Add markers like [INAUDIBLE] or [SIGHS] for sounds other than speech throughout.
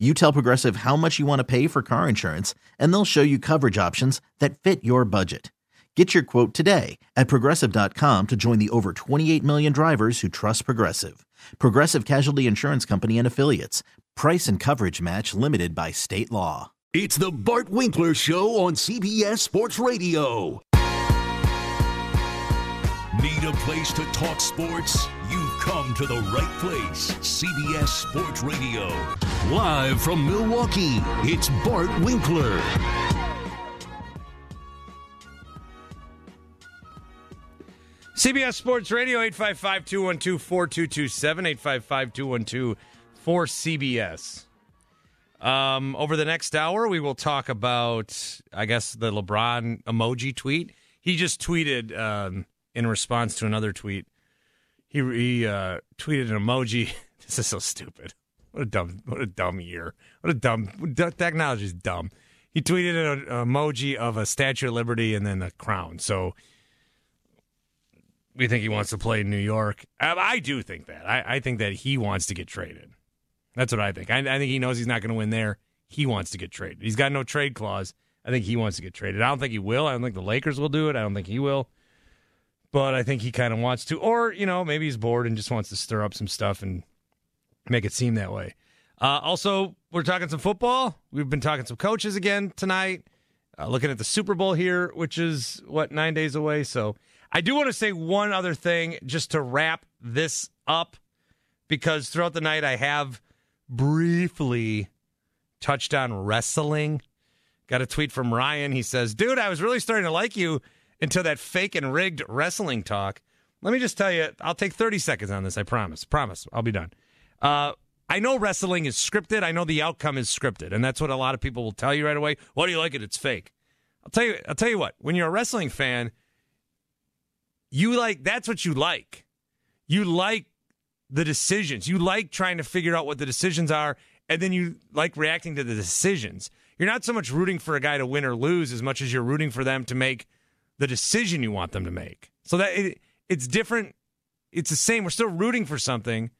You tell Progressive how much you want to pay for car insurance, and they'll show you coverage options that fit your budget. Get your quote today at progressive.com to join the over 28 million drivers who trust Progressive. Progressive Casualty Insurance Company and Affiliates. Price and coverage match limited by state law. It's the Bart Winkler Show on CBS Sports Radio. Need a place to talk sports? You've come to the right place. CBS Sports Radio. Live from Milwaukee, it's Bart Winkler. CBS Sports Radio, 855 212 4227, 855 212 4CBS. Um, over the next hour, we will talk about, I guess, the LeBron emoji tweet. He just tweeted um, in response to another tweet. He, he uh, tweeted an emoji. [LAUGHS] this is so stupid. What a dumb, what a dumb year. What a dumb technology is dumb. He tweeted an emoji of a Statue of Liberty and then a crown. So we think he wants to play in New York. I, I do think that. I, I, think that he wants to get traded. That's what I think. I, I think he knows he's not going to win there. He wants to get traded. He's got no trade clause. I think he wants to get traded. I don't think he will. I don't think the Lakers will do it. I don't think he will. But I think he kind of wants to. Or, you know, maybe he's bored and just wants to stir up some stuff and make it seem that way. Uh, also, we're talking some football. We've been talking some coaches again tonight. Uh, looking at the Super Bowl here, which is, what, nine days away. So I do want to say one other thing just to wrap this up because throughout the night I have briefly touched on wrestling. Got a tweet from Ryan. He says, Dude, I was really starting to like you until that fake and rigged wrestling talk. Let me just tell you, I'll take 30 seconds on this. I promise. Promise. I'll be done. Uh, I know wrestling is scripted. I know the outcome is scripted, and that's what a lot of people will tell you right away. Why do you like it? It's fake. I'll tell you. I'll tell you what. When you're a wrestling fan, you like that's what you like. You like the decisions. You like trying to figure out what the decisions are, and then you like reacting to the decisions. You're not so much rooting for a guy to win or lose as much as you're rooting for them to make the decision you want them to make. So that it, it's different. It's the same. We're still rooting for something,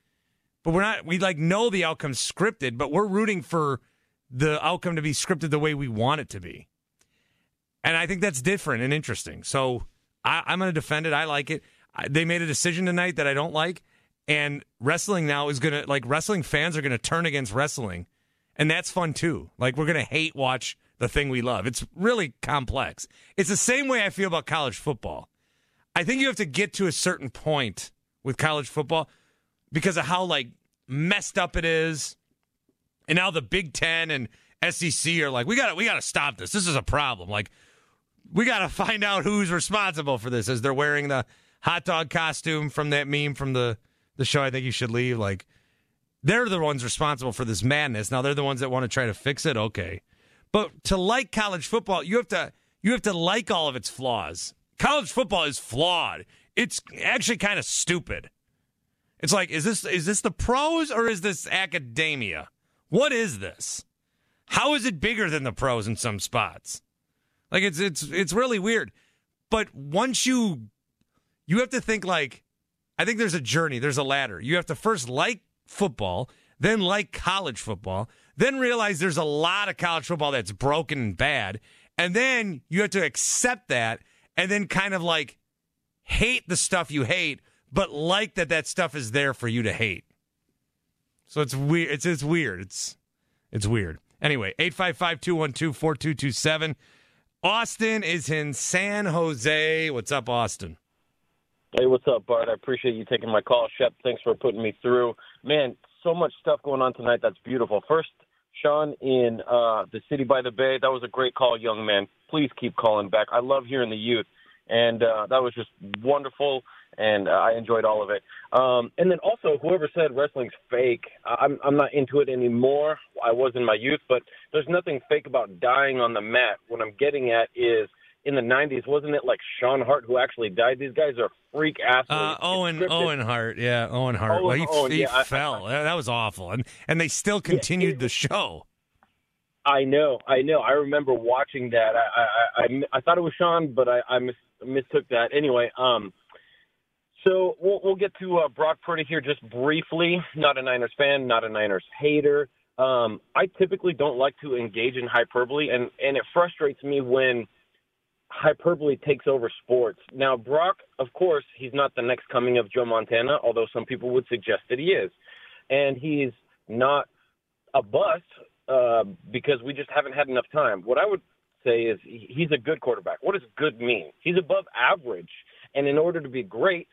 but we're not. We like know the outcome's scripted, but we're rooting for the outcome to be scripted the way we want it to be. And I think that's different and interesting. So I, am going to defend it. I like it. I, they made a decision tonight that I don't like, and wrestling now is going to like wrestling fans are going to turn against wrestling, and that's fun too. Like we're going to hate watch the thing we love. It's really complex. It's the same way I feel about college football. I think you have to get to a certain point with college football because of how like messed up it is, and now the Big Ten and SEC are like, we got to we got to stop this. This is a problem. Like we got to [LAUGHS] find out who's responsible for this as they're wearing the hot dog costume from that meme from the, the show. I think you should leave. Like, they're the ones responsible for this madness. Now they're the ones that want to try to fix it. Okay. But to like college football, you have to you have to like all of its flaws. College football is flawed. It's actually kind of stupid. It's like, is this is this the pros or is this academia? What is this? How is it bigger than the pros in some spots? Like it's it's it's really weird. But once you you have to think like I think there's a journey, there's a ladder. You have to first like football, then like college football, then realize there's a lot of college football that's broken and bad, and then you have to accept that and then kind of like hate the stuff you hate, but like that that stuff is there for you to hate. So it's weird. It's it's weird. It's it's weird. Anyway, 855 212 4227. Austin is in San Jose. What's up, Austin? Hey, what's up, Bart? I appreciate you taking my call. Shep, thanks for putting me through. Man, so much stuff going on tonight. That's beautiful. First, Sean in uh, the city by the bay. That was a great call, young man. Please keep calling back. I love hearing the youth. and uh, that was just wonderful, and uh, I enjoyed all of it. Um, and then also, whoever said wrestling's fake, I'm I'm not into it anymore. I was in my youth, but there's nothing fake about dying on the mat. What I'm getting at is in the 90s, wasn't it like Sean Hart who actually died? These guys are freak athletes. Uh, Owen Owen Hart, yeah, Owen Hart. Owen, well, he, Owen, he yeah, I- fell. that was awful, and and they still continued the show. I know, I know. I remember watching that. I I, I, I thought it was Sean, but I, I mis- mistook that. Anyway, um, so we'll we'll get to uh, Brock Purdy here just briefly. Not a Niners fan, not a Niners hater. Um, I typically don't like to engage in hyperbole, and and it frustrates me when hyperbole takes over sports. Now, Brock, of course, he's not the next coming of Joe Montana, although some people would suggest that he is, and he's not a bust uh, because we just haven't had enough time. What I would say is he's a good quarterback. What does good mean? He's above average, and in order to be great,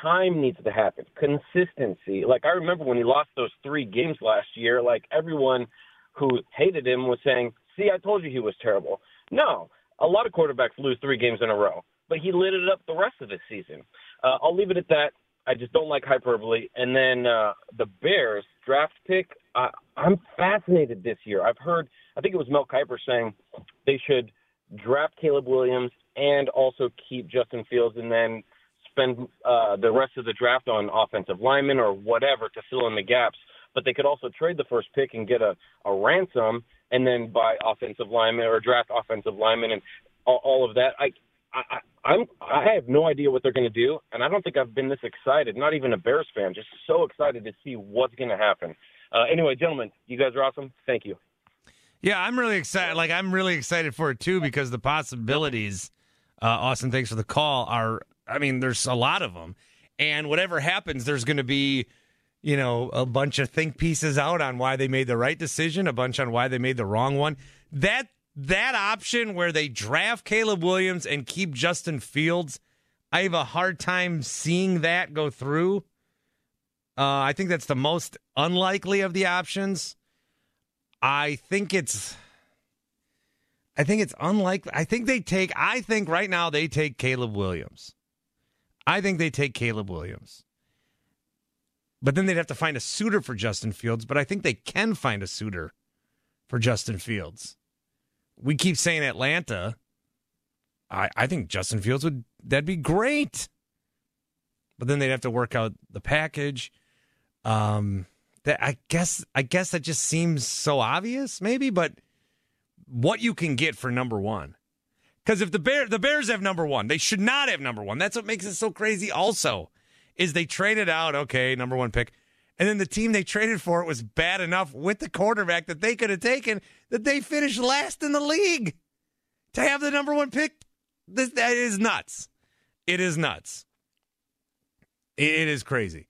time needs to happen. Consistency. Like I remember when he lost those three games last year, like everyone who hated him was saying, "See, I told you he was terrible." No, a lot of quarterbacks lose three games in a row, but he lit it up the rest of the season. Uh, I'll leave it at that. I just don't like hyperbole. And then uh, the Bears draft pick. I, I'm fascinated this year. I've heard. I think it was Mel Kiper saying they should draft Caleb Williams and also keep Justin Fields, and then spend uh, the rest of the draft on offensive linemen or whatever to fill in the gaps. But they could also trade the first pick and get a, a ransom, and then buy offensive linemen or draft offensive linemen and all, all of that. I, I, I'm I have no idea what they're going to do, and I don't think I've been this excited. Not even a Bears fan, just so excited to see what's going to happen. Uh, anyway, gentlemen, you guys are awesome. Thank you. Yeah, I'm really excited. Like I'm really excited for it too because the possibilities. Uh, Austin, thanks for the call. Are I mean, there's a lot of them, and whatever happens, there's going to be, you know, a bunch of think pieces out on why they made the right decision, a bunch on why they made the wrong one. That that option where they draft Caleb Williams and keep Justin Fields, I have a hard time seeing that go through. Uh, I think that's the most unlikely of the options. I think it's I think it's unlikely. I think they take I think right now they take Caleb Williams. I think they take Caleb Williams. But then they'd have to find a suitor for Justin Fields, but I think they can find a suitor for Justin Fields. We keep saying Atlanta. I I think Justin Fields would that'd be great. But then they'd have to work out the package. Um that I guess I guess that just seems so obvious, maybe, but what you can get for number one. Because if the bear the Bears have number one, they should not have number one. That's what makes it so crazy. Also, is they traded out okay number one pick, and then the team they traded for it was bad enough with the quarterback that they could have taken that they finished last in the league to have the number one pick. This that is nuts. It is nuts. It- is crazy.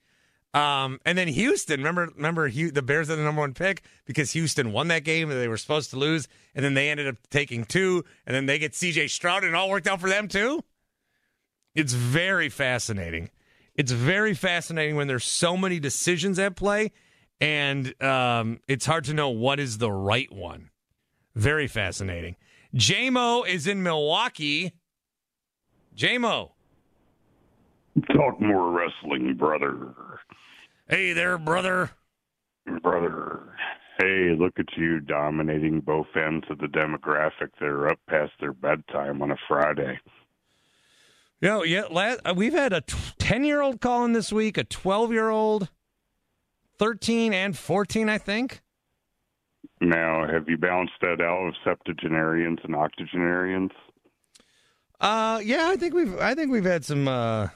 Um, and then Houston, remember, remember the Bears had the number one pick because Houston won that game and they were supposed to lose, and then they ended up taking two, and then they get C.J. Stroud, and it all worked out for them too. It's very fascinating. It's very fascinating when there's so many decisions at play, and um, it's hard to know what is the right one. Very fascinating. JMO is in Milwaukee. JMO, Talk more wrestling, brother. hey there, brother. Brother. Hey, look at you dominating both ends of the demographic that are up past their bedtime on a Friday. Yeah, yeah. Last, uh, we've had a ten-year-old calling this week, a twelve-year-old, thirteen and fourteen, I think. Now, have you balanced that out with septuagenarians and octogenarians? Uh, yeah, I think we've, I think we've had some. Uh,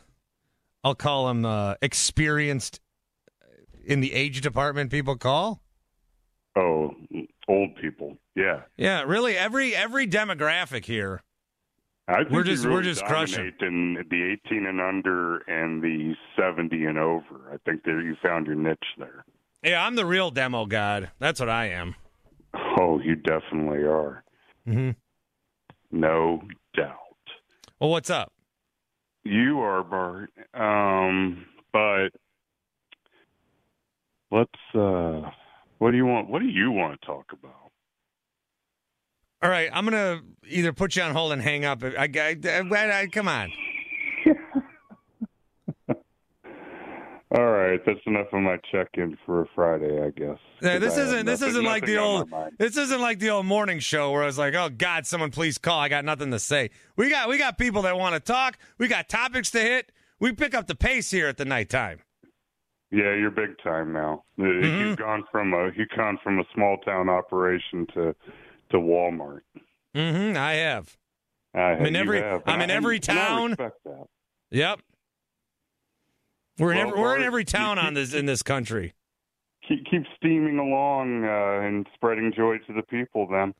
I'll call them uh, experienced in the age department. People call. Oh, old people. Yeah. Yeah, really. Every every demographic here. I think We're just- we're just crushing. in the 18 and under and the 70 and over. I think that you found your niche there. Yeah, I'm the real demo god. That's what I am. Oh, you definitely are. Mm-hmm. No doubt. Well, what's up? You are Bart. Um, but let's. uh What do you want? What do you want to talk about? All right, I'm gonna either put you on hold and hang up. I, I, I, I come on. [LAUGHS] All right, that's enough of my check-in for a Friday, I guess. Yeah, this isn't this nothing- isn't like the old this isn't like the old morning show where I was like, oh God, someone please call. I got nothing to say. We got we got people that want to talk. We got topics to hit. We pick up the pace here at the nighttime. Yeah, you're big time now. Uh, Mm-hmm. You've gone from a you've gone from a small town operation to to Walmart. Mm-hmm. I have. I I'm in every- have, I'm in I- every town. that. Yep. We're in Well, every, we're in every town on this in this country. Keep, keep steaming along uh, and spreading joy to the people. Then,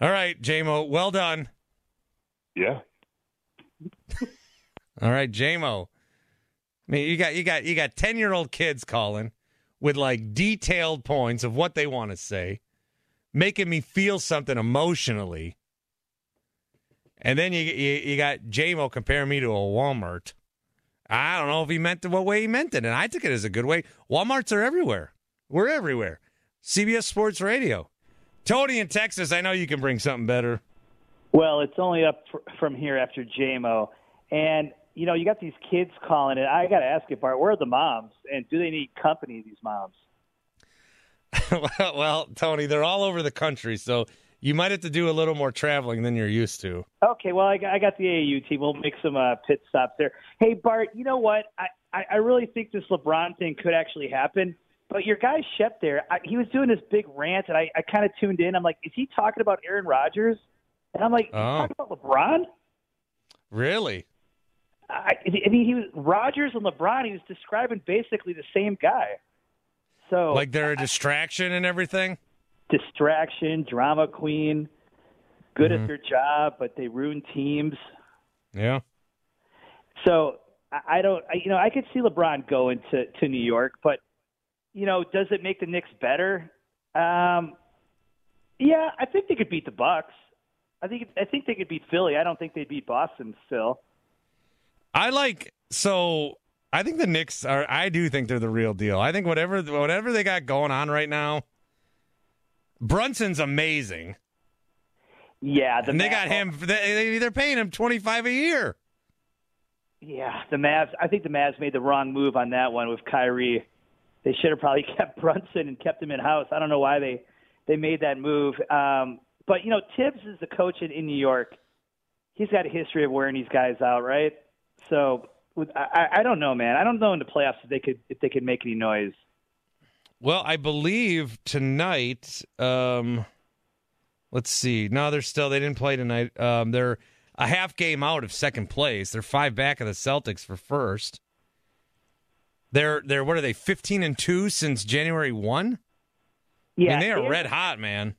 All right, JMO, well done. yeah. [LAUGHS] All right, JMO. I mean, you got you got you got ten year old kids calling with like detailed points of what they want to say, making me feel something emotionally, and then you you, you got JMO comparing me to a Walmart. I don't know if he meant it what way he meant it, and I took it as a good way. WalMarts are everywhere. We're everywhere. CBS Sports Radio. Tony in Texas, I know you can bring something better. Well, it's only up fr- from here after JMO. And, you know, you got these kids calling it. I got to ask you, Bart, where are the moms? And do they need company, these moms? [LAUGHS] well, well, Tony, they're all over the country, so you might have to do a little more traveling than you're used to. Okay, well, I got, I got the AAU team. We'll make some uh, pit stops there. Hey, Bart, you know what? I, I, I really think this LeBron thing could actually happen. But your guy Shep there, I, he was doing this big rant, and I, I kind of tuned in. I'm like, is he talking about Aaron Rodgers? And I'm like, Oh. talking about LeBron? Really? I, I mean, he was Rodgers and LeBron. He was describing basically the same guy. So Like they're a distraction and everything? distraction, drama queen, good Mm-hmm. at their job, but they ruin teams. Yeah. So I, I don't, I, you know, I could see LeBron going to to New York, but you know, does it make the Knicks better? Um, yeah, I think they could beat the Bucks. I think I think they could beat Philly. I don't think they'd beat Boston still. I like so I think the Knicks are I do think they're the real deal. I think whatever whatever they got going on right now Brunson's amazing. Yeah, the and they Mavs- got him they, they're paying him 25 a year. Yeah, the Mavs. I think the Mavs made the wrong move on that one with Kyrie. They should have probably [LAUGHS] kept Brunson and kept him in house. I don't know why they they made that move. Um, but you know, Thibs is the coach in, in New York. He's got a history of wearing these guys out, right? So with, I, I don't know, man. I don't know in the playoffs if they could if they could make any noise. Well, I believe tonight. Um, let's see. No, they're still. They didn't play tonight. Um, they're a half game out of second place. They're five back of the Celtics for first. They're they're what are they? Fifteen and two since January one. Yeah, I mean, they are red hot, man.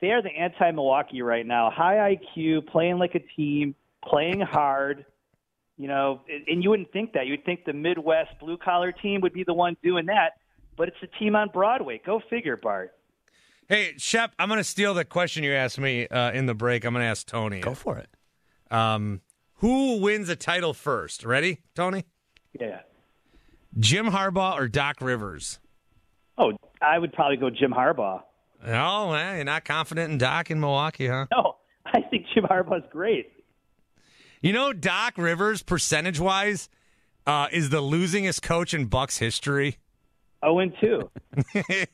They are the anti Milwaukee right now. High IQ, playing like a team, playing hard. You know, and- and you wouldn't think that. You'd think the Midwest blue collar team would be the one doing that, but it's a team on Broadway. Go figure, Bart. Hey, Shep, I'm going to steal the question you asked me uh, in the break. I'm going to ask Tony. Go for it. Um, who wins a title first? Ready, Tony? Yeah. Jim Harbaugh or Doc Rivers? Oh, I would probably go Jim Harbaugh. Oh, well, you're not confident in Doc in Milwaukee, huh? No, [LAUGHS] I think Jim Harbaugh's great. You know, Doc Rivers, percentage wise, uh, is the losingest coach in Bucks history. Oh, and two. [LAUGHS]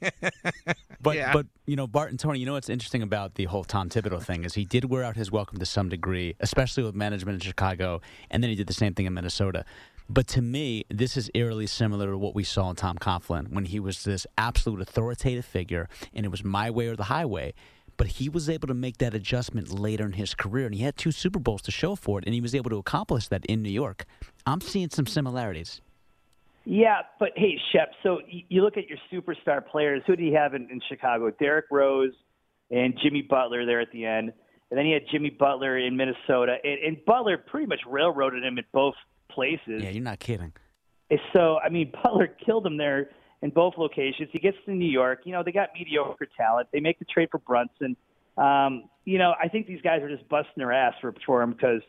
But Yeah. but you know, Bart and Tony, you know what's interesting about the whole Tom Thibodeau thing is he did wear out his welcome to some degree, especially with management in Chicago, and then he did the same thing in Minnesota. But to me, this is eerily similar to what we saw in Tom Coughlin when he was this absolute authoritative figure, and it was my way or the highway. But he was able to make that adjustment later in his career, and he had two Super Bowls to show for it, and he was able to accomplish that in New York. I'm seeing some similarities. Yeah, but hey, Shep. So you look at your superstar players. Who do you have in, in Chicago? Derrick Rose and Jimmy Butler there at the end, and then you had Jimmy Butler in Minnesota, and, and Butler pretty much railroaded him at both places. Yeah, you're not kidding. So I mean, Butler killed him there in both locations. He gets to New York. You know, they got mediocre talent. They make the trade for Brunson. Um, you know, I think these guys are just busting their ass for for him because,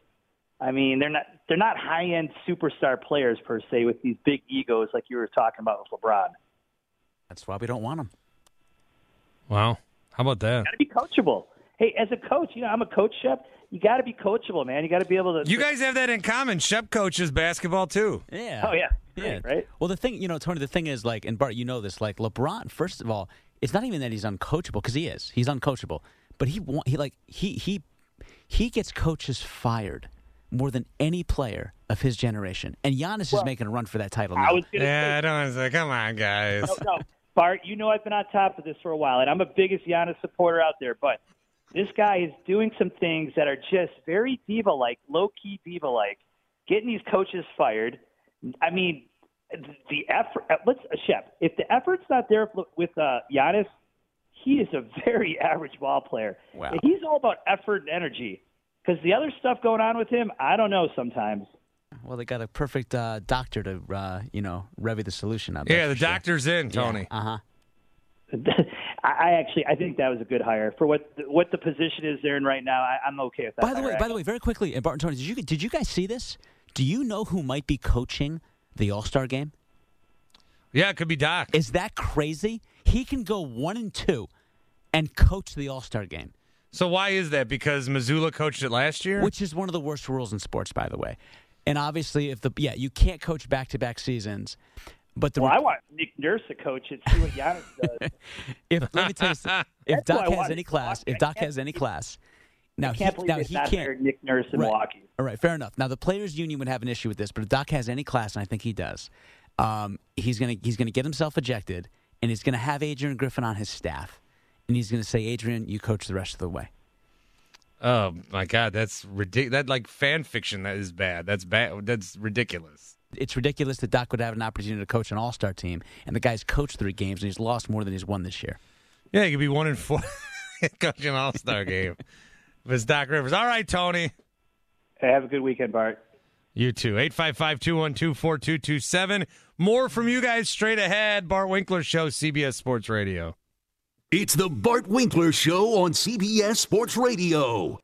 I mean, they're not they're not high end superstar players per se with these big egos like you were talking about with LeBron. That's why we don't want him. Wow. How about that? Got to be coachable. Hey, as a coach, you know, I'm a coach, Shep. You got to be coachable, man. You got to be able to. You guys have that in common. Shep coaches basketball too. Yeah. Oh yeah. Yeah. Right. Well, the thing, you know, Tony, the thing is, like, and Bart, you know this, like, LeBron, first of all, it's not even that he's uncoachable, because he is. He's uncoachable. But he, he, like, he, he, he gets coaches fired more than any player of his generation. And Giannis is making a run for that title now. I was gonna I say, don't want to say. Come on, guys. no, no, Bart. You know I've been on top of this for a while, and I'm a biggest Giannis supporter out there. But this guy is doing some things that are just very diva-like, low-key diva-like, getting these coaches fired. I mean, the effort. Let's Shep. If the effort's not there with uh, Giannis, he is a very [LAUGHS] average ball player. Wow. He's all about effort and energy. Because the other stuff going on with him, I don't know sometimes. Well, they got a perfect uh, doctor to, uh, you know, revy the solution out Yeah, the doctor's in, Tony. Uh huh. [LAUGHS] I I actually I think that was a good hire for what what the position is they're in right now. I, I'm okay with that. By the hire, way, by the way, very quickly, and Bart and Tony, did you did you guys see this? Do you know who might be coaching the All Star game? Yeah, it could be Doc. Is that crazy? He can go one and two and coach the All Star game, So why is that? Because Mazzulla coached it last year. which is one of the worst rules in sports, by the way. And obviously, if the yeah, you can't coach back to back seasons. But the Well, I want Nick Nurse to coach it. See what Giannis [LAUGHS] does. if let me tell you, something, [LAUGHS] if That's Doc has any class, if Doc has any class, now I he can't believe now he can't. Nick Nurse in Right. Milwaukee. All right, fair enough. Now the players' union would have an issue with this, but if Doc has any class, and I think he does, um, he's gonna he's gonna get himself ejected, and he's gonna have Adrian Griffin on his staff, and he's gonna say, Adrian, you coach the rest of the way. oh my God, that's ridiculous. That like fan fiction. That is bad. That's bad. That's ridiculous. It's ridiculous that Doc would have an opportunity to coach an All Star team, and the guy's coached three games and he's lost more than he's won this year. Yeah, he could be one in four [LAUGHS] coaching an All Star game. [LAUGHS] If it's Doc Rivers. All right, Tony. Hey, have a good weekend, Bart. You too. 855 212 4227. More from you guys straight ahead. Bart Winkler Show, CBS Sports Radio. It's the Bart Winkler Show on CBS Sports Radio.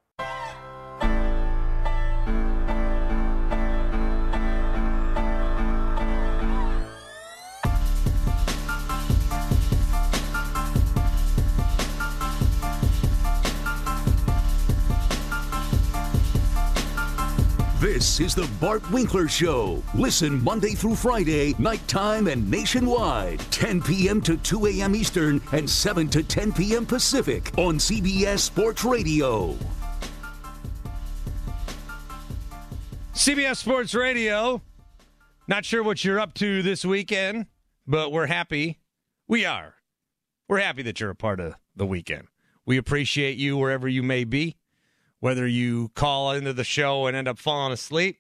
This is the Bart Winkler Show. Listen Monday through Friday, nighttime and nationwide, 10 p.m. to 2 a.m. Eastern and 7 to 10 p.m. Pacific on CBS Sports Radio. CBS Sports Radio. Not sure what you're up to this weekend, but we're happy. We are. We're happy that you're a part of the weekend. We appreciate you wherever you may be, whether you call into the show and end up falling asleep,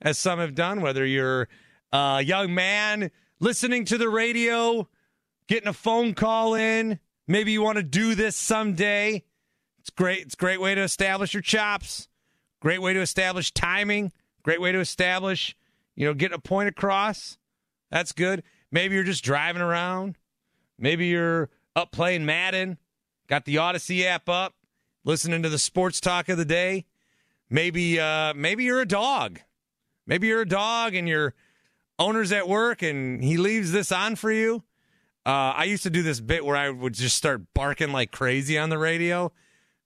as some have done, whether you're a young man listening to the radio, getting a phone call in, maybe you want to do this someday. It's great. It's a great way to establish your chops. Great way to establish timing. Great way to establish, you know, get a point across. That's good. Maybe you're just driving around. Maybe you're up playing Madden, got the Audacy app up, listening to the sports talk of the day. Maybe uh maybe you're a dog. Maybe you're a dog and your owner's at work and he leaves this on for you. Uh, I used to do this bit where I would just start barking like crazy on the radio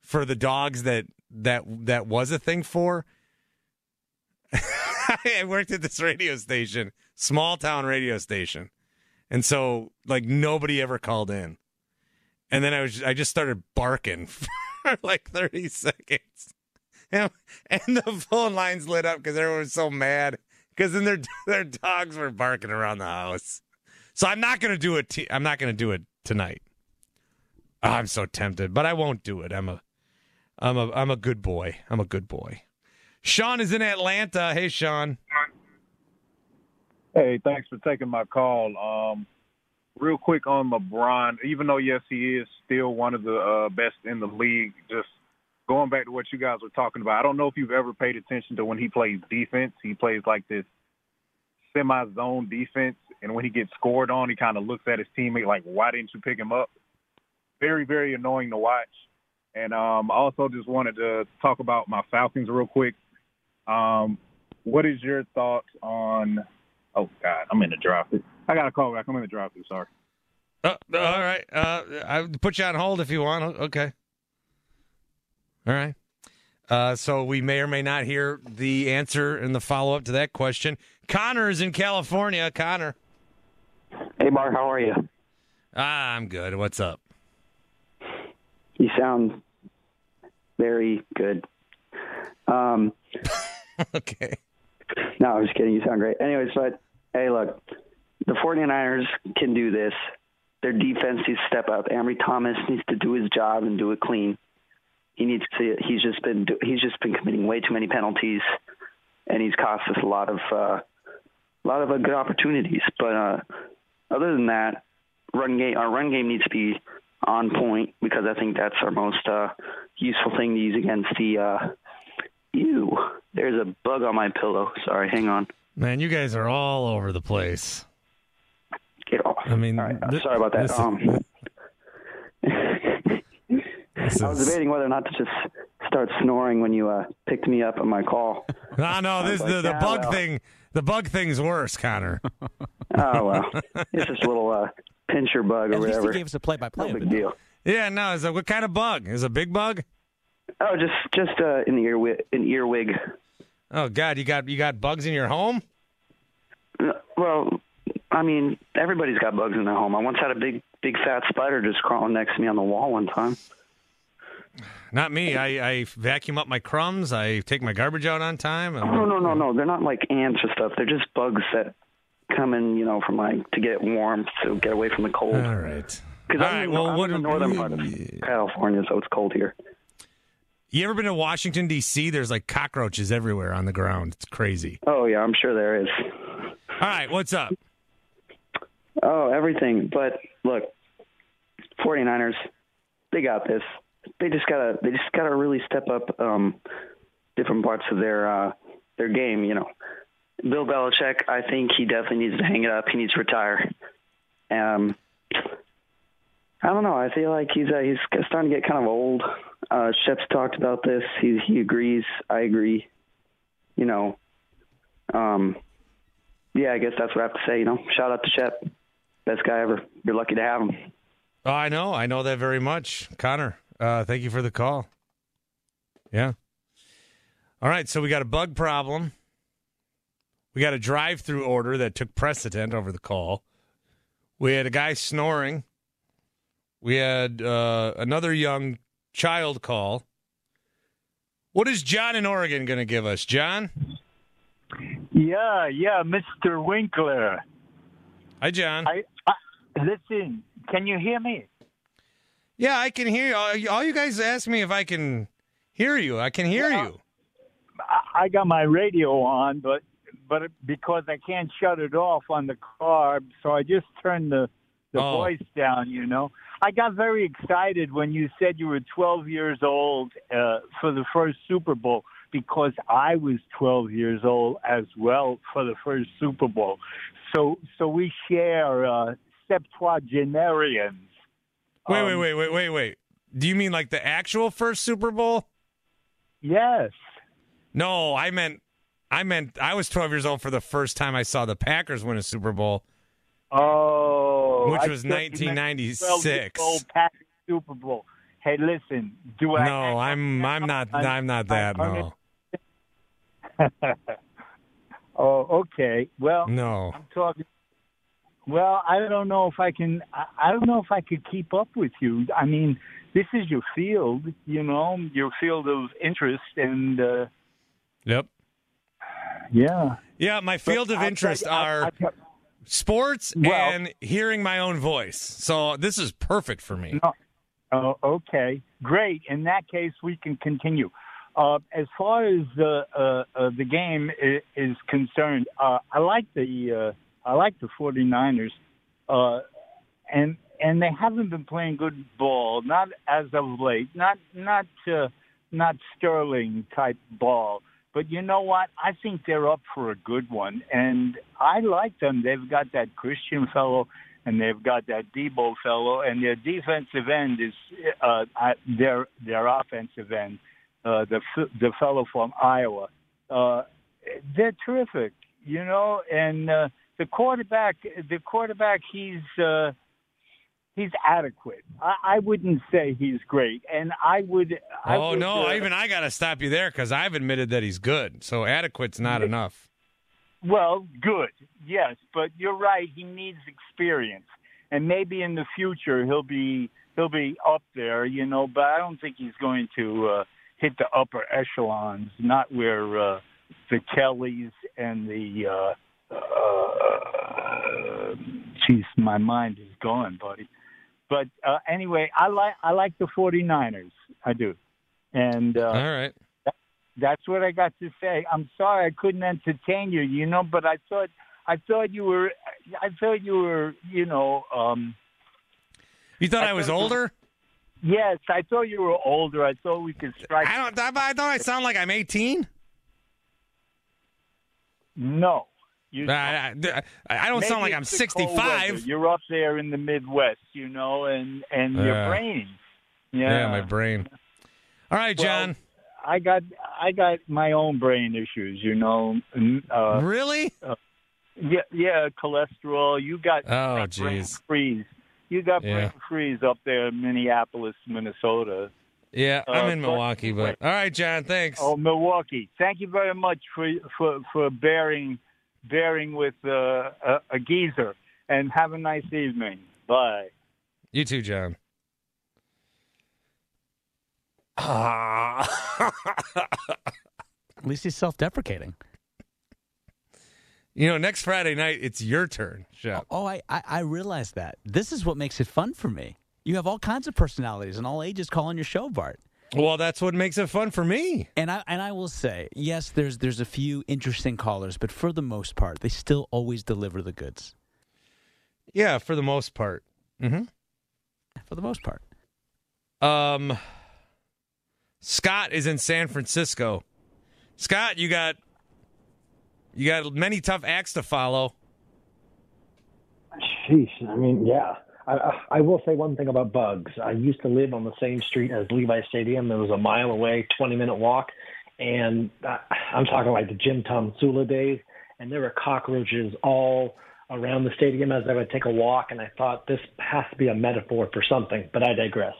for the dogs that that that was a thing for. [LAUGHS] I worked at this radio station, small town radio station, and so like nobody ever called in, and then I was I just started barking [LAUGHS] for like thirty seconds, and, and the phone lines lit up because everyone was so mad because then their [LAUGHS] their dogs were barking around the house. So I'm not gonna do it. T- I'm not gonna do it tonight. Oh, I'm so tempted, but I won't do it. I'm a I'm a I'm a good boy. I'm a good boy. Sean is in Atlanta. Hey, Sean. Hey, thanks for taking my call. Um, real quick on LeBron, even though yes he is still one of the uh, best in the league, just going back to what you guys were talking about. I don't know if you've ever paid attention to when he plays defense. He plays like this semi-zone defense, and when he gets scored on, he kind of looks at his teammate like, "Why didn't you pick him up?" Very, very annoying to watch. And um, I also just wanted to talk about my Falcons real quick. Um, what is your thoughts on? Oh God, I'm in the drive. I got a call back. I'm in the drive. Through, sorry. Uh, all right. Uh, I put you on hold if you want. Okay. All right. Uh, so we may or may not hear the answer and the follow up to that question. Connor is in California. Connor. Hey, Mark, how are you? Ah, I'm good. What's up? You sound very good. Um, [LAUGHS] okay. No, I was just kidding. You sound great. Anyways, but hey, look, the 49ers can do this. Their defense needs to step up. Ambry Thomas needs to do his job and do it clean. He needs to. He's just been he's just been committing way too many penalties, and he's cost us a lot of uh, a lot of uh, good opportunities. But uh, other than that, run game our run game needs to be on point because I think that's our most uh, useful thing to use against the. Uh, ew, there's a bug on my pillow. Sorry, hang on. Man, you guys are all over the place. Get off. I mean, All right, th- sorry about that. Um, [LAUGHS] this [LAUGHS] I was debating whether or not to just start snoring when you uh, picked me up on my call. No, [LAUGHS] no, this like, the, the yeah, bug well. thing. The bug thing's worse, Connor. Oh well, it's just a little uh, pincher bug or At least whatever. he gave us a play by no play. big deal. Yeah, no. Is that what kind of bug? Is it a big bug? Oh, just just uh, an earwig. An earwig. Oh God, you got you got bugs in your home? Uh, Well, I mean, everybody's got bugs in their home. I once had a big, big fat spider just crawling next to me on the wall one time. Not me. I, I vacuum up my crumbs. I take my garbage out on time. No, no, no, no. They're not like ants or stuff. They're just bugs that come in, you know, from like to get warm, to get away from the cold. All right. Because I'm, right. in, Well, I'm what in the northern part of California, so it's cold here. You ever been to Washington D.C.? There's like cockroaches everywhere on the ground. It's crazy. Oh yeah, I'm sure there is. All right, what's up? Oh, everything. But look, 49ers, they got this. They just gotta they just gotta really step up um different parts of their uh their game, you know. Bill Belichick, I think he definitely needs to hang it up. He needs to retire. Um I don't know. I feel like he's uh, he's starting to get kind of old. Uh Shep's talked about this. He he agrees. I agree. You know. Um yeah, I guess that's what I have to say, you know. Shout out to Shep. Best guy ever. You're lucky to have him. Oh, I know. I know that very much. Connor, uh, thank you for the call. Yeah. All right, so we got a bug problem. We got a drive through order that took precedent over the call. We had a guy snoring. We had uh, another young child call. What is John in Oregon going to give us? John? Yeah, yeah, Mr. Winkler. Hi, John. I, I listen. Can you hear me? Yeah, I can hear you. All you guys ask me if I can hear you. I can hear you. I, I got my radio on, but but because I can't shut it off on the car, so I just turned the the Oh. voice down. You know, I got very excited when you said you were 12 years old uh, for the first Super Bowl because I was 12 years old as well for the first Super Bowl. So so we share uh, septuagenarians. Wait, wait, Um, wait, wait, wait, wait. Do you mean like the actual first Super Bowl? Yes. No, I meant I meant I was 12 years old for the first time I saw the Packers win a Super Bowl. Oh, Which I was thought you meant 1996. 12 Packers Super Bowl. Hey, listen. Do I? No, I'm I'm not I'm not that. No. [LAUGHS] oh, okay. Well, No. I'm talking. Well, I don't know if I can. I, I don't know if I could keep up with you. I mean, this is your field, you know, your field of interest, and uh, Yep. yeah. Yeah, my field of I'll interest you- I'll- are sports Well- and hearing my own voice. So this is perfect for me. No. Oh, okay, great. In that case, we can continue. Uh, as far as the uh, uh, the game is, is concerned, uh, I like the uh, I like the 49ers, uh, and and they haven't been playing good ball, not as of late, not not uh, not Sterling type ball. But you know what? I think they're up for a good one, and I like them. They've got that Christian fellow, and they've got that Debo fellow, and their defensive end is uh, I- their their offensive end, uh, the the fellow from Iowa. Uh, they're terrific, you know, and uh, the quarterback, the quarterback, he's uh, he's adequate. I, I wouldn't say he's great, and I would. I oh would, no, uh, even I got to stop you there because I've admitted that he's good. So adequate's not enough. Well, good, yes, but you're right. He needs experience, and maybe in the future he'll be he'll be up there, you know. But I don't think he's going to uh, hit the upper echelons. Not where uh, the Kellys and the. Uh, uh, geez, my mind is gone, buddy. But uh, anyway, I like I like the 49ers. I do, and uh, All right. that's what I got to say. I'm sorry I couldn't entertain you, you know, but I thought I thought you were I thought you were, you know, um You thought I, I was thought you- older? yes, I thought you were older. I thought we could strike I don't. I, I thought I sound like I'm 18. No. You I, I, I don't sound like I'm it's the cold 65. You're up there in the Midwest, you know, and and your brain. Yeah. Yeah. my brain. All right, Well, John. I got I got my own brain issues, you know. Uh, really? Yeah, yeah, cholesterol. You got Oh, jeez. freeze. You got Yeah. brain freeze up there in Minneapolis, Minnesota. Yeah, I'm uh, in but- Milwaukee, but all right, John. Thanks. Oh, Milwaukee. Thank you very much for for for bearing bearing with uh, a, a geezer, and have a nice evening. Bye. You too, John. Ah. [LAUGHS] At least he's self-deprecating. you know, next Friday night it's your turn, Shep. Oh, I, I I realize that. This is what makes it fun for me. You have all kinds of personalities and all ages calling your show, Bart. Well, that's what makes it fun for me. And I and I will say, yes, there's there's a few interesting callers, but for the most part, they still always deliver the goods. Yeah, for the most part. Mm-hmm. For the most part. Um, Scott is in San Francisco. Scott, you got you got many tough acts to follow. Sheesh. I mean, yeah. I, will say one thing about bugs. I used to live on the same street as Levi Stadium. It was a mile away, 20 minute walk. And I, I'm talking like the Jim Tomsula days. And there were cockroaches all around the stadium as I would take a walk. And I thought this has to be a metaphor for something, but I digress.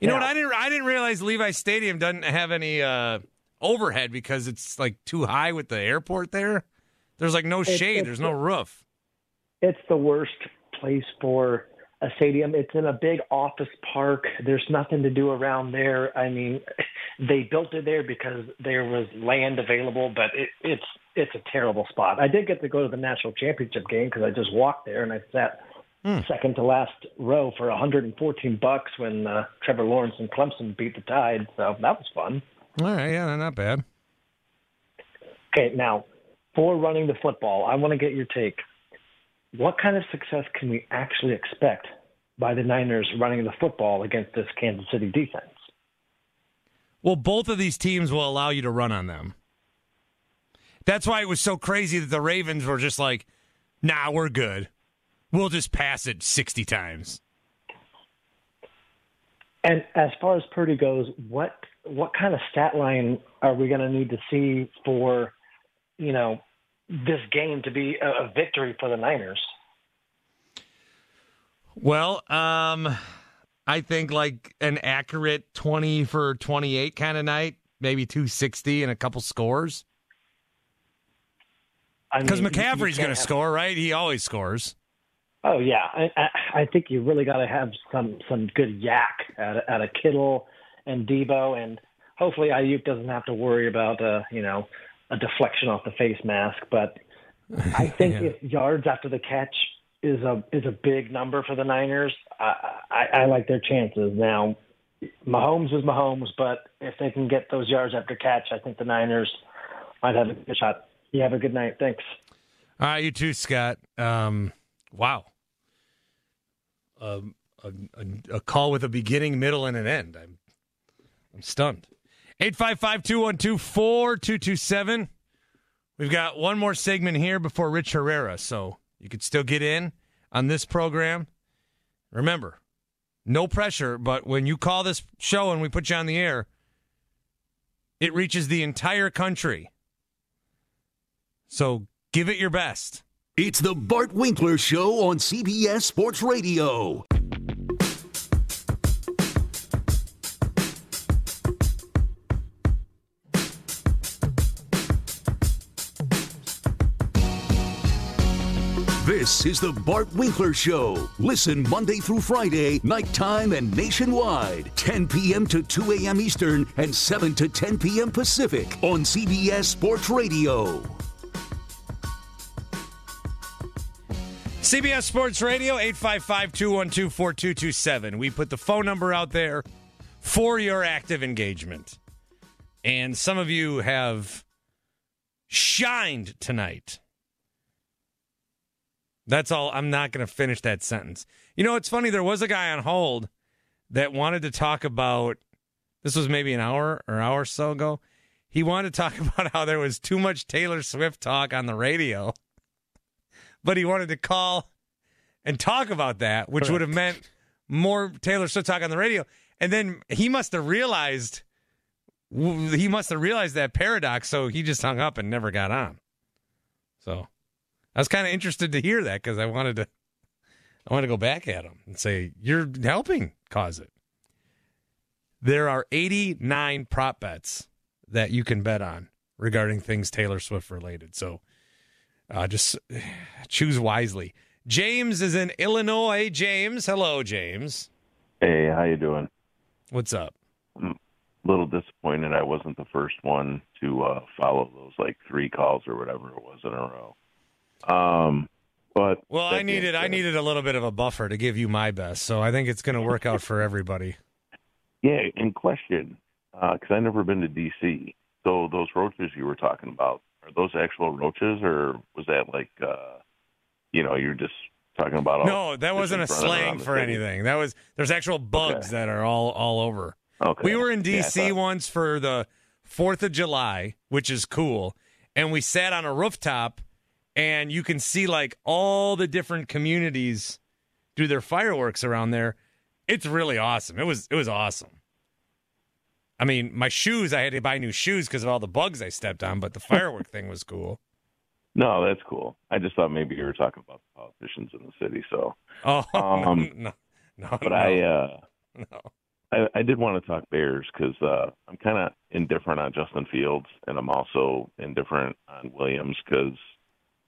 You know what? I didn't I didn't realize Levi Stadium doesn't have any uh, overhead because it's like too high with the airport there. There's like no shade. There's no roof. it's the worst place for a stadium. It's in a big office park. There's nothing to do around there. I mean, [LAUGHS] they built it there because there was land available, but it, it's it's a terrible spot. I did get to go to the national championship game because I just walked there and I sat second to last row for 114 bucks when uh, Trevor Lawrence and Clemson beat the Tide. So that was fun. All right, yeah, not bad. Okay, now for running the football, I want to get your take. What kind of success can we actually expect by the Niners running the football against this Kansas City defense? Well, both of these teams will allow you to run on them. That's why it was so crazy that the Ravens were just like, "Nah, we're good. We'll just pass it 60 times." And as far as Purdy goes, what what kind of stat line are we going to need to see for, you know, this game to be a, a victory for the Niners? Well, um, I think like an accurate 20 for 28 kind of night, maybe 260 and a couple scores. I mean, Because you- you McCaffrey's going to have- score, right? He always scores. Oh yeah, I, I, I think you really got to have some some good YAC at at a Kittle and Debo, and hopefully Aiyuk doesn't have to worry about uh, you know a deflection off the face mask. But [LAUGHS] I think Yeah. if yards after the catch is a is a big number for the Niners, I, I, I like their chances. Now, Mahomes is Mahomes, but if they can get those yards after catch, I think the Niners might have a good shot. You have a good night. Thanks. All right, you too, Scott. Um, wow. Um, a, a, a call with a beginning, middle, and an end. I'm, I'm stunned. 855 212 4227. We've got one more segment here before Rich Herrera, so you could still get in on this program. Remember, no pressure, but when you call this show and we put you on the air, it reaches the entire country. So give it your best. It's the Bart Winkler Show on CBS Sports Radio. This is the Bart Winkler Show. Listen Monday through Friday, nighttime and nationwide, 10 p.m. to 2 a.m. Eastern and 7 to 10 p.m. Pacific on CBS Sports Radio. CBS Sports Radio, 855 212 4227. We put the phone number out there for your active engagement. And some of you have shined tonight. That's all. I'm not going to finish that sentence. You know, it's funny. There was a guy on hold that wanted to talk about this was maybe an hour or hour or so ago. He wanted to talk [LAUGHS] about how there was too much Taylor Swift talk on the radio, but he wanted to call and talk about that, which would have meant more Taylor Swift talk on the radio. And then he must have realized he must have realized that paradox, so he just hung up and never got on. So I was kind of interested to hear that because I wanted to, I wanted to go back at him and say, "You're helping cause it." There are 89 prop bets that you can bet on regarding things Taylor Swift related. So uh, just [SIGHS] choose wisely. James is in Illinois. James, hello, James. Hey, how you doing? What's up? I'm a little disappointed I wasn't the first one to uh, follow those like three calls or whatever it was in a row. Um, but well, I needed I needed a little bit of a buffer to give you my best, so I think it's going to work out for everybody. [LAUGHS] Yeah, in question, because uh, I've never been to DC. So those roaches you were talking about are those actual roaches, or was that like, uh, you know, you're just talking about? All No, that wasn't a slang for city. anything. That was there's actual bugs okay. that are all all over. Okay. We were in DC yeah, thought... once for the Fourth of July, which is cool, and we sat on a rooftop and you can see like all the different communities do their fireworks around there. It's really awesome. It was it was awesome. I mean, my shoes, I had to buy new shoes because of all the bugs I stepped on, but the [LAUGHS] firework thing was cool. No, that's cool. I just thought maybe you were talking about the politicians in the city. So, oh, [LAUGHS] um, no, no, but no. I, uh, no. I, I did want to talk Bears because uh, I'm kind of indifferent on Justin Fields, and I'm also indifferent on Williams because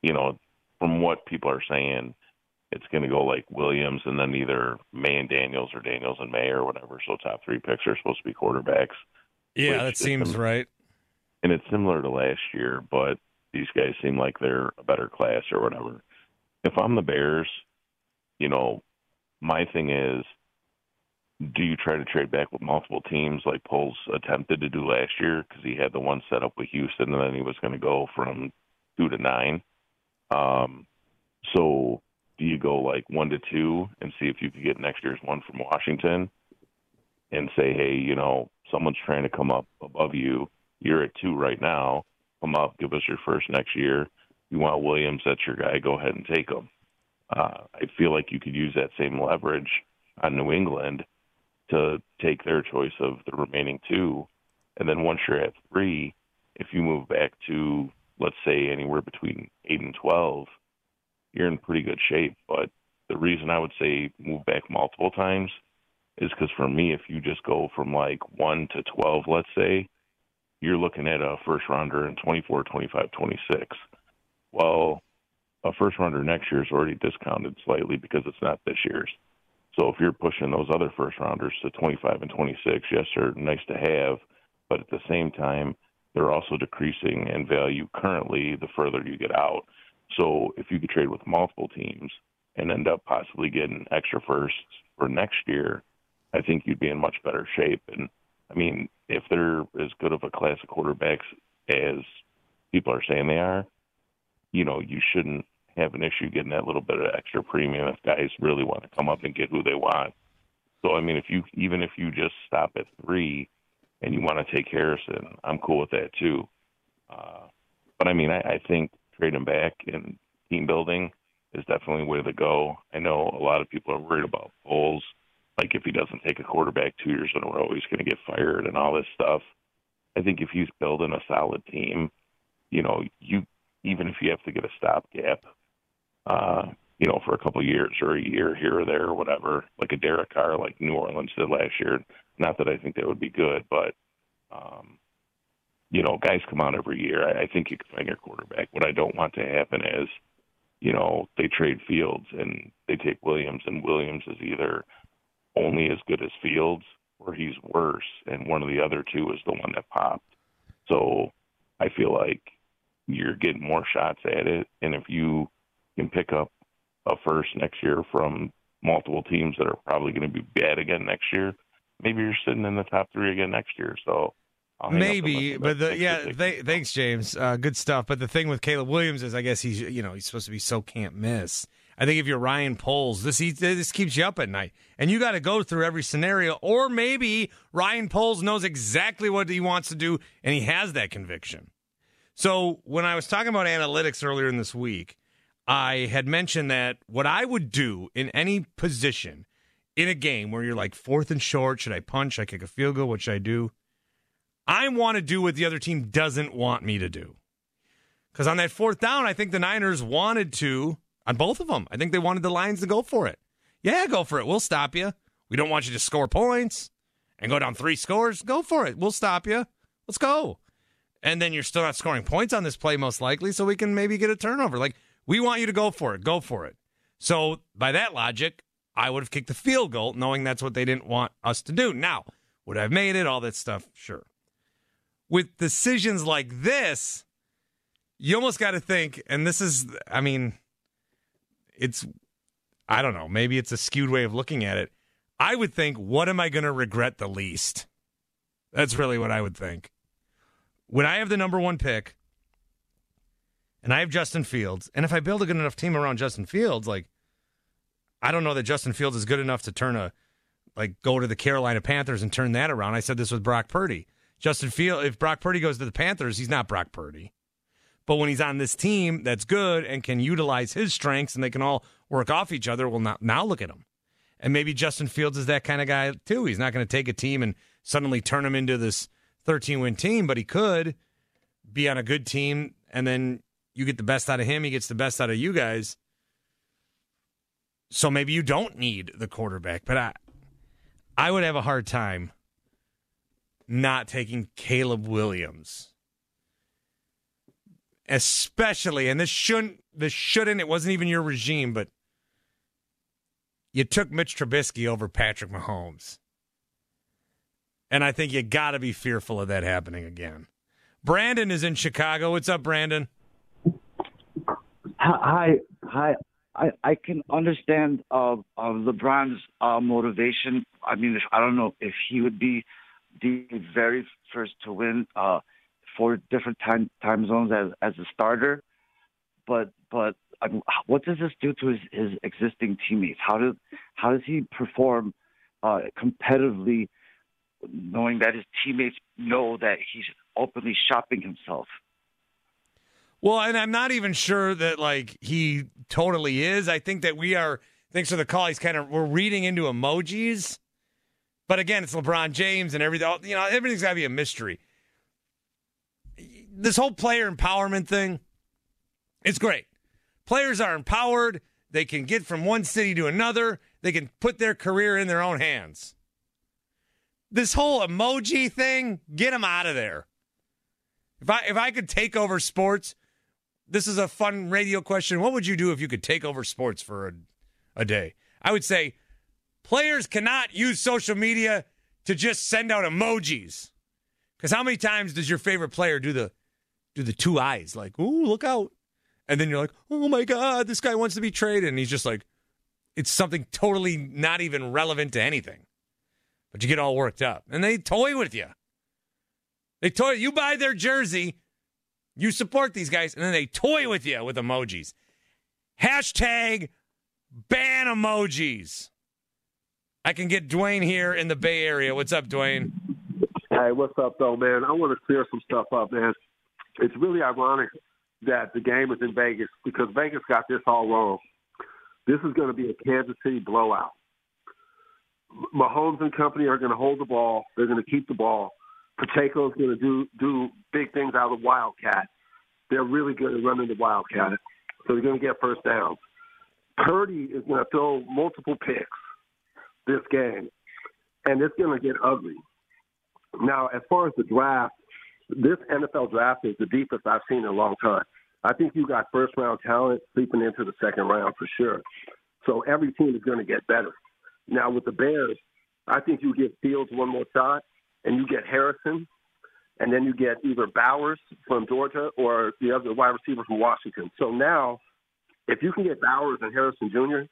you know, from what people are saying, it's going to go like Williams and then either Maye and Daniels or Daniels and Maye or whatever. So top three picks are supposed to be quarterbacks. Yeah, that seems right. And it's similar to last year, but these guys seem like they're a better class or whatever. If I'm the Bears, you know, my thing is, do you try to trade back with multiple teams like Poles attempted to do last year because he had the one set up with Houston and then he was going to go from two to nine? Um, so do you go like one to two and see if you could get next year's one from Washington and say, hey, you know, someone's trying to come up above you. You're at two right now. Come up, give us your first next year. You want Williams, that's your guy. Go ahead and take him. Uh, I feel like you could use that same leverage on New England to take their choice of the remaining two. And then once you're at three, if you move back to let's say anywhere between eight and twelve, you're in pretty good shape. But the reason I would say move back multiple times is because for me, if you just go from like one to twelve, let's say, you're looking at a first rounder in 24, 25, 26. Well, a first rounder next year is already discounted slightly because it's not this year's. So if you're pushing those other first rounders to 25 and 26, yes, they're nice to have, but at the same time, they're also decreasing in value currently the further you get out. So if you could trade with multiple teams and end up possibly getting extra firsts for next year, I think you'd be in much better shape. And I mean, if they're as good of a class of quarterbacks as people are saying they are, you know, you shouldn't have an issue getting that little bit of extra premium if guys really want to come up and get who they want. So I mean, if you even if you just stop at three and you want to take Harrison, I'm cool with that too. Uh, but I mean, I, I think trading back and team building is definitely way to go. I know a lot of people are worried about Poles. Like if he doesn't take a quarterback two years in a row, he's going to get fired and all this stuff. I think if he's building a solid team, you know, you even if you have to get a stopgap, uh, you know, for a couple of years or a year here or there or whatever, like a Derek Carr, like New Orleans did last year. Not that I think that would be good, but um, you know, guys come out every year. I, I think you can find your quarterback. What I don't want to happen is, you know, they trade Fields and they take Williams, and Williams is either only as good as Fields or he's worse, and one of the other two is the one that popped. So I feel like you're getting more shots at it, and if you can pick up a first next year from multiple teams that are probably going to be bad again next year, maybe you're sitting in the top three again next year. So Maybe, but the yeah, th- thanks, James. Uh, good stuff. But the thing with Caleb Williams is, I guess he's you know he's supposed to be so can't miss. I think if you're Ryan Poles, this he, this keeps you up at night, and you got to go through every scenario. Or maybe Ryan Poles knows exactly what he wants to do, and he has that conviction. So when I was talking about analytics earlier in this week, I had mentioned that what I would do in any position in a game where you're like fourth and short, should I punch? Should I kick a field goal? What should I do? I want to do what the other team doesn't want me to do. Because on that fourth down, I think the Niners wanted to, on both of them, I think they wanted the Lions to go for it. Yeah, go for it. We'll stop you. We don't want you to score points and go down three scores. Go for it. We'll stop you. Let's go. And then you're still not scoring points on this play, most likely, so we can maybe get a turnover. Like, we want you to go for it. Go for it. So, by that logic, I would have kicked the field goal, knowing that's what they didn't want us to do. Now, would I have made it? All that stuff? Sure with decisions like this, you almost got to think, and this is, I mean, it's, I don't know, maybe it's a skewed way of looking at it. I would think, what am I going to regret the least? That's really what I would think. When I have the number one pick and I have Justin Fields, and if I build a good enough team around Justin Fields, like, I don't know that Justin Fields is good enough to turn a, like, go to the Carolina Panthers and turn that around. I said this with Brock Purdy. Justin Field, if Brock Purdy goes to the Panthers, he's not Brock Purdy. But when he's on this team that's good and can utilize his strengths and they can all work off each other, well, now, now look at him. And maybe Justin Fields is that kind of guy too. He's not going to take a team and suddenly turn him into this 13 win team, but he could be on a good team and then you get the best out of him. He gets the best out of you guys. So maybe you don't need the quarterback, but I, I would have a hard time not taking Caleb Williams. Especially, and this shouldn't, this shouldn't, it wasn't even your regime, but you took Mitch Trubisky over Patrick Mahomes. And I think you got to be fearful of that happening again. Brandon is in Chicago. What's up, Brandon? Hi, hi. I, I can understand uh, uh, LeBron's uh, motivation. I mean, if, I don't know if he would be the very first to win uh, four different time time zones as as a starter. But but I mean, what does this do to his, his existing teammates? How does how does he perform uh, competitively, knowing that his teammates know that he's openly shopping himself? Well, and I'm not even sure that like he totally is. I think that we are. Thanks for the call. He's kind of we're reading into emojis but again, it's LeBron James and everything. You know, everything's got to be a mystery. This whole player empowerment thing, it's great. Players are empowered. They can get from one city to another. They can put their career in their own hands. This whole emoji thing, get them out of there. If I if I could take over sports, this is a fun radio question. What would you do if you could take over sports for a, a day? I would say Players cannot use social media to just send out emojis. Because how many times does your favorite player do the do the two eyes like, "Ooh, look out," and then you're like, "Oh my god, this guy wants to be traded," and he's just like, it's something totally not even relevant to anything, but you get all worked up, and they toy with you. They toy. You buy their jersey, you support these guys, and then they toy with you with emojis. Hashtag ban emojis. I can get Dwayne here in the Bay Area. What's up, Dwayne? Hey, what's up, though, man? I want to clear some stuff up, man. It's really ironic that the game is in Vegas because Vegas got this all wrong. This is going to be a Kansas City blowout. Mahomes and company are going to hold the ball. They're going to keep the ball. Pacheco's going to do do big things out of the Wildcat. They're really good at running the Wildcat, so they're going to get first downs. Purdy is going to throw multiple picks this game, and it's going to get ugly. Now, as far as the draft, this NFL draft is the deepest I've seen in a long time. I think you got first round talent sleeping into the second round for sure. So every team is going to get better. Now with the Bears, I think you give Fields one more shot, and you get Harrison, and then you get either Bowers from Georgia or the other wide receiver from Washington. So now, if you can get Bowers and Harrison Jr.,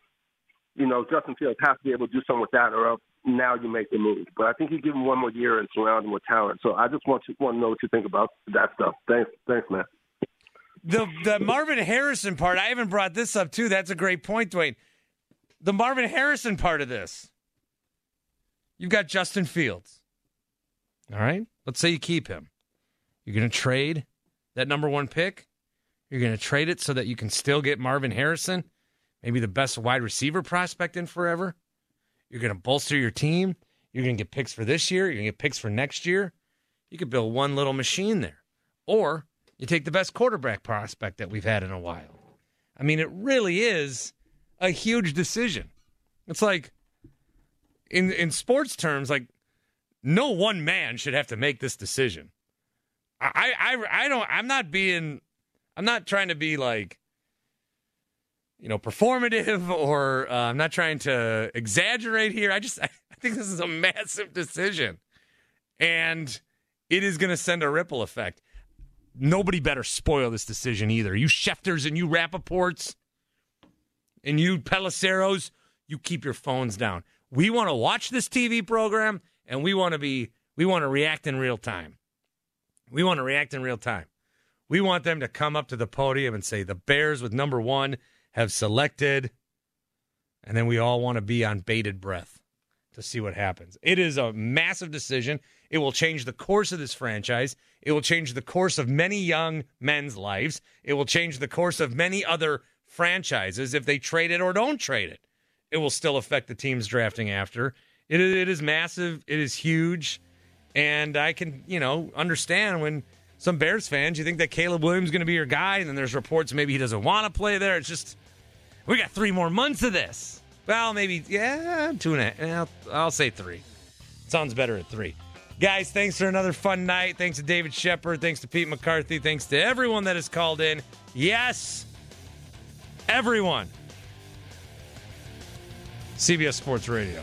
you know Justin Fields has to be able to do something with that, or else now you make the move. But I think you give him one more year and surround him with talent. So I just want to want to know what you think about that stuff. Thanks, thanks, man. The the Marvin Harrison part, I haven't brought this up too. That's a great point, Dwayne. The Marvin Harrison part of this. You've got Justin Fields. All right? Let's say you keep him. You're going to trade that number 1 pick. You're going to trade it so that you can still get Marvin Harrison, maybe the best wide receiver prospect in forever. You're going to bolster your team. You're going to get picks for this year. You're going to get picks for next year. You could build one little machine there. Or you take the best quarterback prospect that we've had in a while. I mean, it really is a huge decision. It's like in in sports terms, like no one man should have to make this decision. I I I don't I'm not being I'm not trying to be like you know performative [LAUGHS] or uh, I'm not trying to exaggerate here. I just [LAUGHS] I think this is a massive decision. And it is going to send a ripple effect. Nobody better spoil this decision either. You Schefters and you Rapoports and you Pelisseros, you keep your phones down. We want to watch this TV program and we want to be we want to react in real time. We want to react in real time. We want them to come up to the podium and say the Bears with number 1 have selected and then we all want to be on bated breath to see what happens. It is a massive decision. It will change the course of this franchise. It will change the course of many young men's lives. It will change the course of many other franchises if they trade it or don't trade it. It will still affect the teams drafting after. It, it is massive. It is huge. And I can, you know, understand when some Bears fans, you think that Caleb Williams is going to be your guy, and then there's reports maybe he doesn't want to play there. It's just, we got three more months of this. Well, maybe, yeah, two and a half. I'll, I'll say three. Sounds better at three. Guys, thanks for another fun night. Thanks to David Shepard. Thanks to Pete McCarthy. Thanks to everyone that has called in. Yes, everyone. CBS Sports Radio.